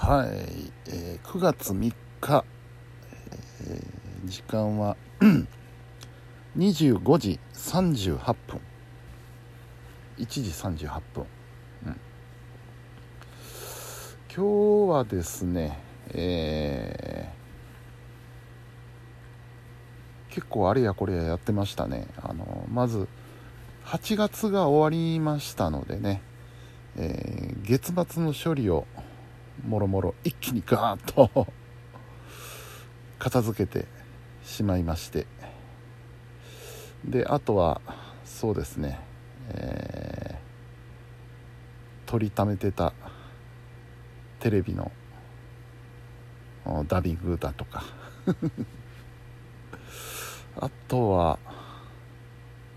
はい、えー9月3日、えー時間は 25時38分。1時38分、うん。今日はですねえー結構あれやこれややってましたね。あのまず8月が終わりましたのでね、えー月末の処理をもろもろ一気にガーッと片付けてしまいまして。であとはそうですね、えー取りためてたテレビのダビングだとか。あとは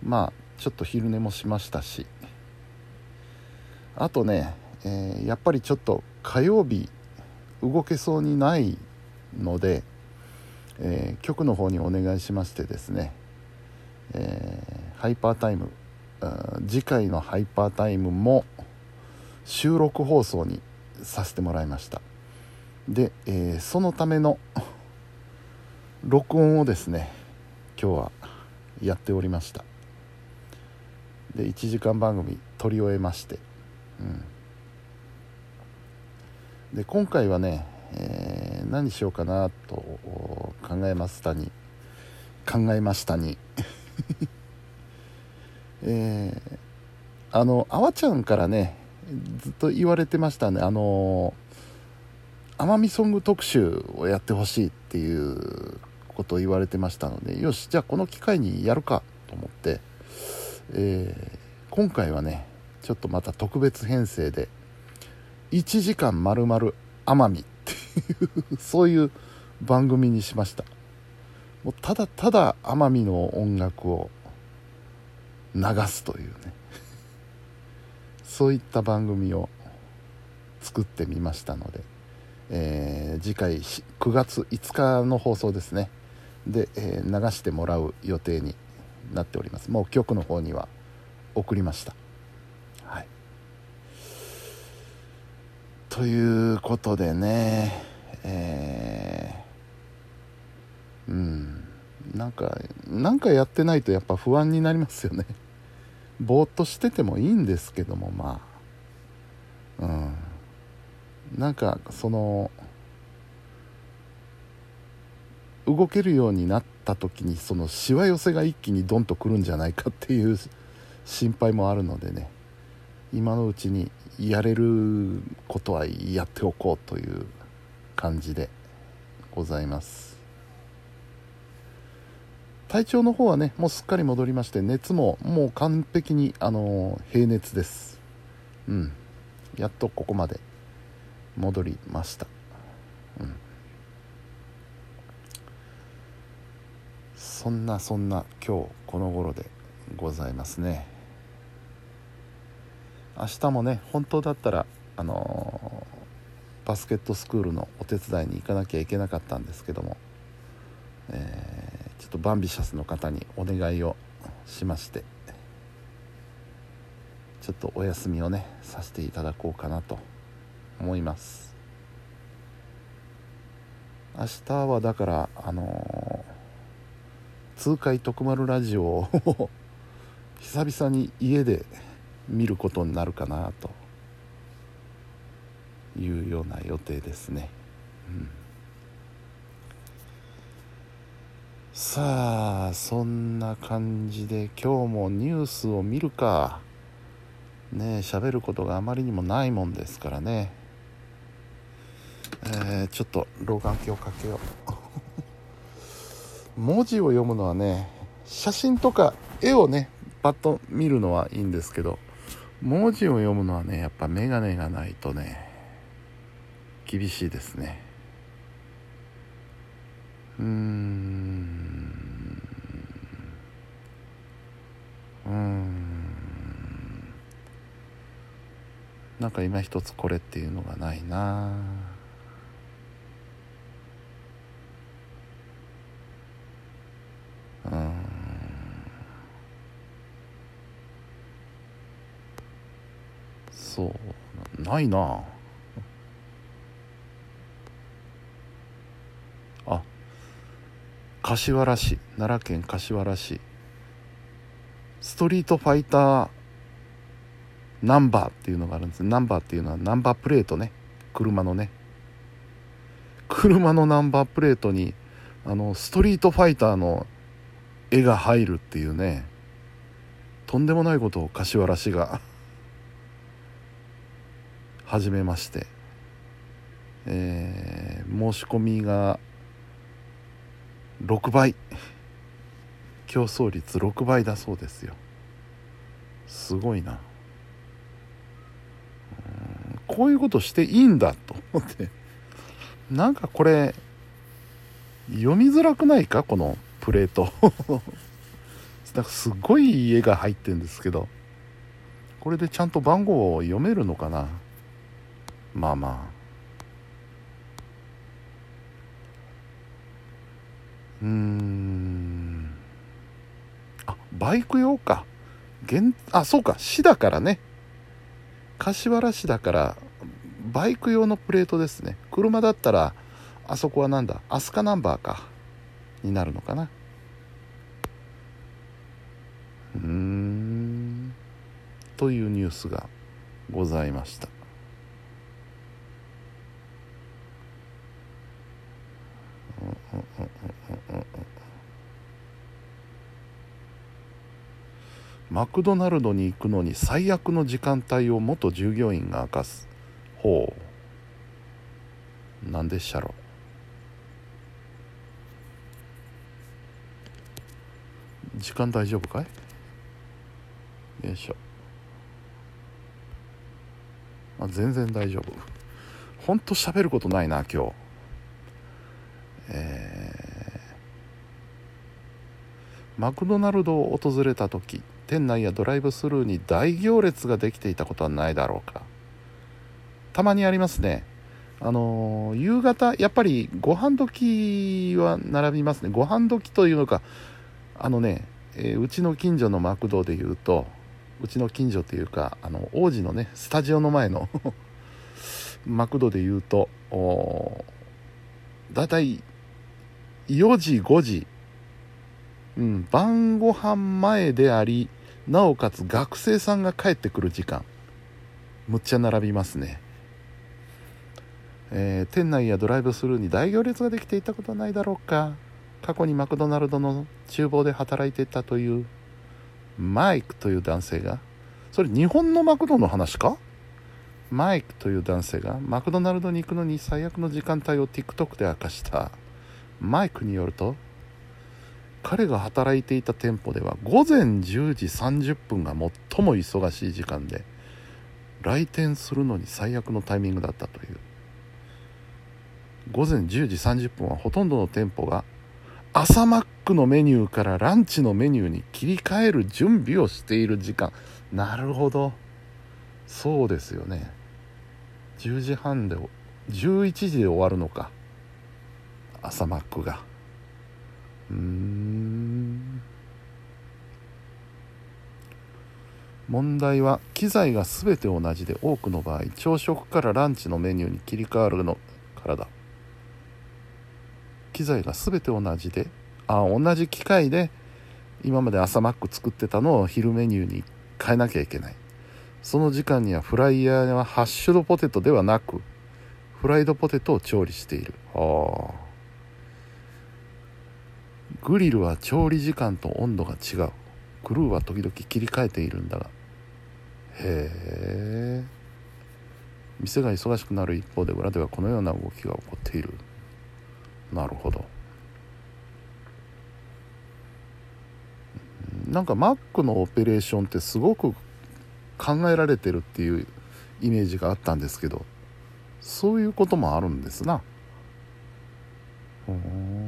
まあちょっと昼寝もしましたし。あとね、えーやっぱりちょっと火曜日動けそうにないので、えー局の方にお願いしましてですね、えーハイパータイム次回のハイパータイムも収録放送にさせてもらいました。で、えーそのための 録音をですね今日はやっておりました。で1時間番組撮り終えまして、うん、で今回はね、えー何しようかなと考えましたに考えましたに。えーあのあわちゃんからねずっと言われてましたね。あの奄美ソング特集をやってほしいっていうことを言われてましたのでよしじゃあこの機会にやるかと思って、えー今回はねちょっとまた特別編成で1時間まるまる奄美っていう そういう番組にしました。もうただただ奄美の音楽を流すというね。そういった番組を作ってみましたので、えー次回9月5日の放送ですね。で、えー流してもらう予定になっております。もう局の方には送りましたはいということでねえーうんなんかなんかやってないとやっぱ不安になりますよね。ぼーっとしててもいいんですけどもまあ。うん。なんかその動けるようになった時にそのしわ寄せが一気にドンとくるんじゃないかっていう心配もあるのでね。今のうちにやれることはやっておこうという感じでございます。体調の方はねもうすっかり戻りまして熱ももう完璧にあの平熱です。うん。やっとここまで戻りました。うん。そんなそんな今日この頃でございますね。明日もね本当だったらあのーバスケットスクールのお手伝いに行かなきゃいけなかったんですけども、えーちょっとバンビシャスの方にお願いをしましてちょっとお休みをねさせていただこうかなと思います。明日はだからあのー痛快徳丸ラジオを 久々に家で見ることになるかなと。いうような予定ですね、うん、さあそんな感じで今日もニュースを見るか。ねえ喋ることがあまりにもないもんですからね。えーちょっと老眼鏡をかけよう。文字を読むのはね写真とか絵をねパッと見るのはいいんですけど。文字を読むのはねやっぱ眼鏡がないとね厳しいですね。うーん。うーん。なんか今一つこれっていうのがないなあないな。あ柏原市奈良県柏原市。ストリートファイターナンバーっていうのがあるんですナンバーっていうのはナンバープレートね。車のね。車のナンバープレートにあのストリートファイターの絵が入るっていうね。とんでもないことを柏原市が始めまして、えー、申し込みが6倍。競争率6倍だそうですよ。すごいな。こういうことしていいんだと思って。なんかこれ読みづらくないか？このプレート。なんかすごい家が入ってるんですけど。これでちゃんと番号を読めるのかな？まあまあ。うん。あバイク用か。現あそうか。市だからね。柏原市だからバイク用のプレートですね。車だったらあそこはなんだ？飛鳥ナンバーか。になるのかな。うん。というニュースがございました。マクドナルドに行くのに最悪の時間帯を元従業員が明かす。ほう。なんでっしゃろ時間大丈夫かい？よいしょ。あ全然大丈夫。ほんと喋ることないな今日。えー、マクドナルドを訪れた時。店内やドライブスルーに大行列ができていたことはないだろうか。たまにありますね。あの、夕方やっぱりご飯時は並びますね。ご飯時というのかあのね、えー、うちの近所のマクドでいうとうちの近所というかあの王子のねスタジオの前の マクドでいうとだいたい4時5時、うん、晩ご飯前でありなおかつ学生さんが帰ってくる時間。むっちゃ並びますね、えー、店内やドライブスルーに大行列ができていたことはないだろうか。過去にマクドナルドの厨房で働いていたというマイクという男性が。それ日本のマクドの話か？マイクという男性がマクドナルドに行くのに最悪の時間帯を TikTok で明かした。マイクによると彼が働いていた店舗では午前10時30分が最も忙しい時間で来店するのに最悪のタイミングだったという。午前10時30分はほとんどの店舗が朝マックのメニューからランチのメニューに切り替える準備をしている時間。なるほど。そうですよね。10時半で11時で終わるのか。朝マックが。ん。問題は機材が全て同じで多くの場合朝食からランチのメニューに切り替わるのからだ。機材が全て同じであ同じ機械で今まで朝マック作ってたのを昼メニューに変えなきゃいけない。その時間にはフライヤーはハッシュドポテトではなくフライドポテトを調理している。ああグリルは調理時間と温度が違う。クルーは時々切り替えているんだが。へえ。店が忙しくなる一方で裏ではこのような動きが起こっている。なるほど。なんか Mac のオペレーションってすごく考えられてるっていうイメージがあったんですけどそういうこともあるんですな。ほん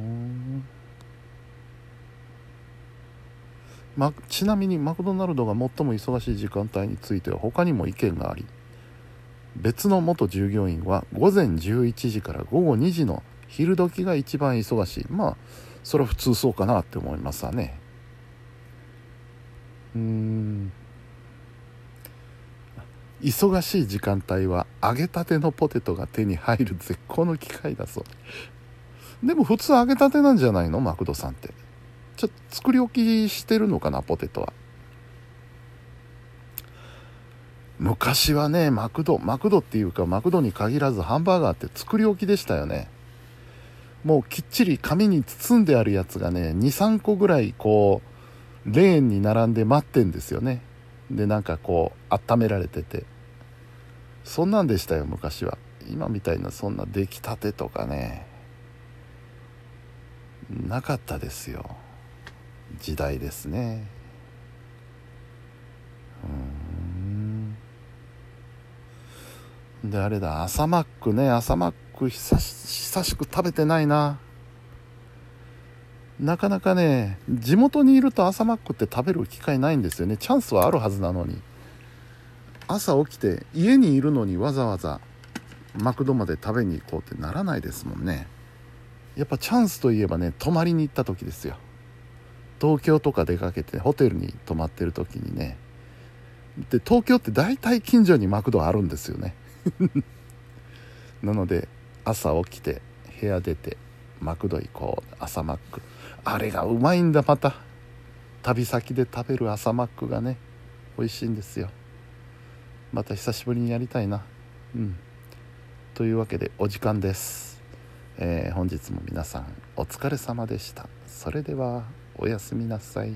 ま、ちなみにマクドナルドが最も忙しい時間帯については他にも意見があり別の元従業員は午前11時から午後2時の昼時が一番忙しい。まあそれは普通そうかなって思いますわね。うん。忙しい時間帯は揚げたてのポテトが手に入る絶好の機会だそう。でも普通揚げたてなんじゃないの？マクドさんって。ちょっと作り置きしてるのかなポテトは。昔はねマクドマクドっていうかマクドに限らずハンバーガーって作り置きでしたよね。もうきっちり紙に包んであるやつがね23個ぐらいこうレーンに並んで待ってんですよね。でなんかこう温められてて。そんなんでしたよ昔は。今みたいなそんな出来たてとかね。なかったですよ。時代ですね。うん。であれだ朝マックね。朝マック久しく食べてないな。なかなかね地元にいると朝マックって食べる機会ないんですよね。チャンスはあるはずなのに。朝起きて家にいるのにわざわざマクドまで食べに行こうってならないですもんね。やっぱチャンスといえばね泊まりに行った時ですよ。東京とか出かけてホテルに泊まってる時にねで東京って大体近所にマクドあるんですよね。なので朝起きて部屋出てマクド行こう朝マック。あれがうまいんだまた。旅先で食べる朝マックがね美味しいんですよ。また久しぶりにやりたいな。うん。というわけでお時間です、えー、本日も皆さんお疲れ様でした。それでは。おやすみなさい。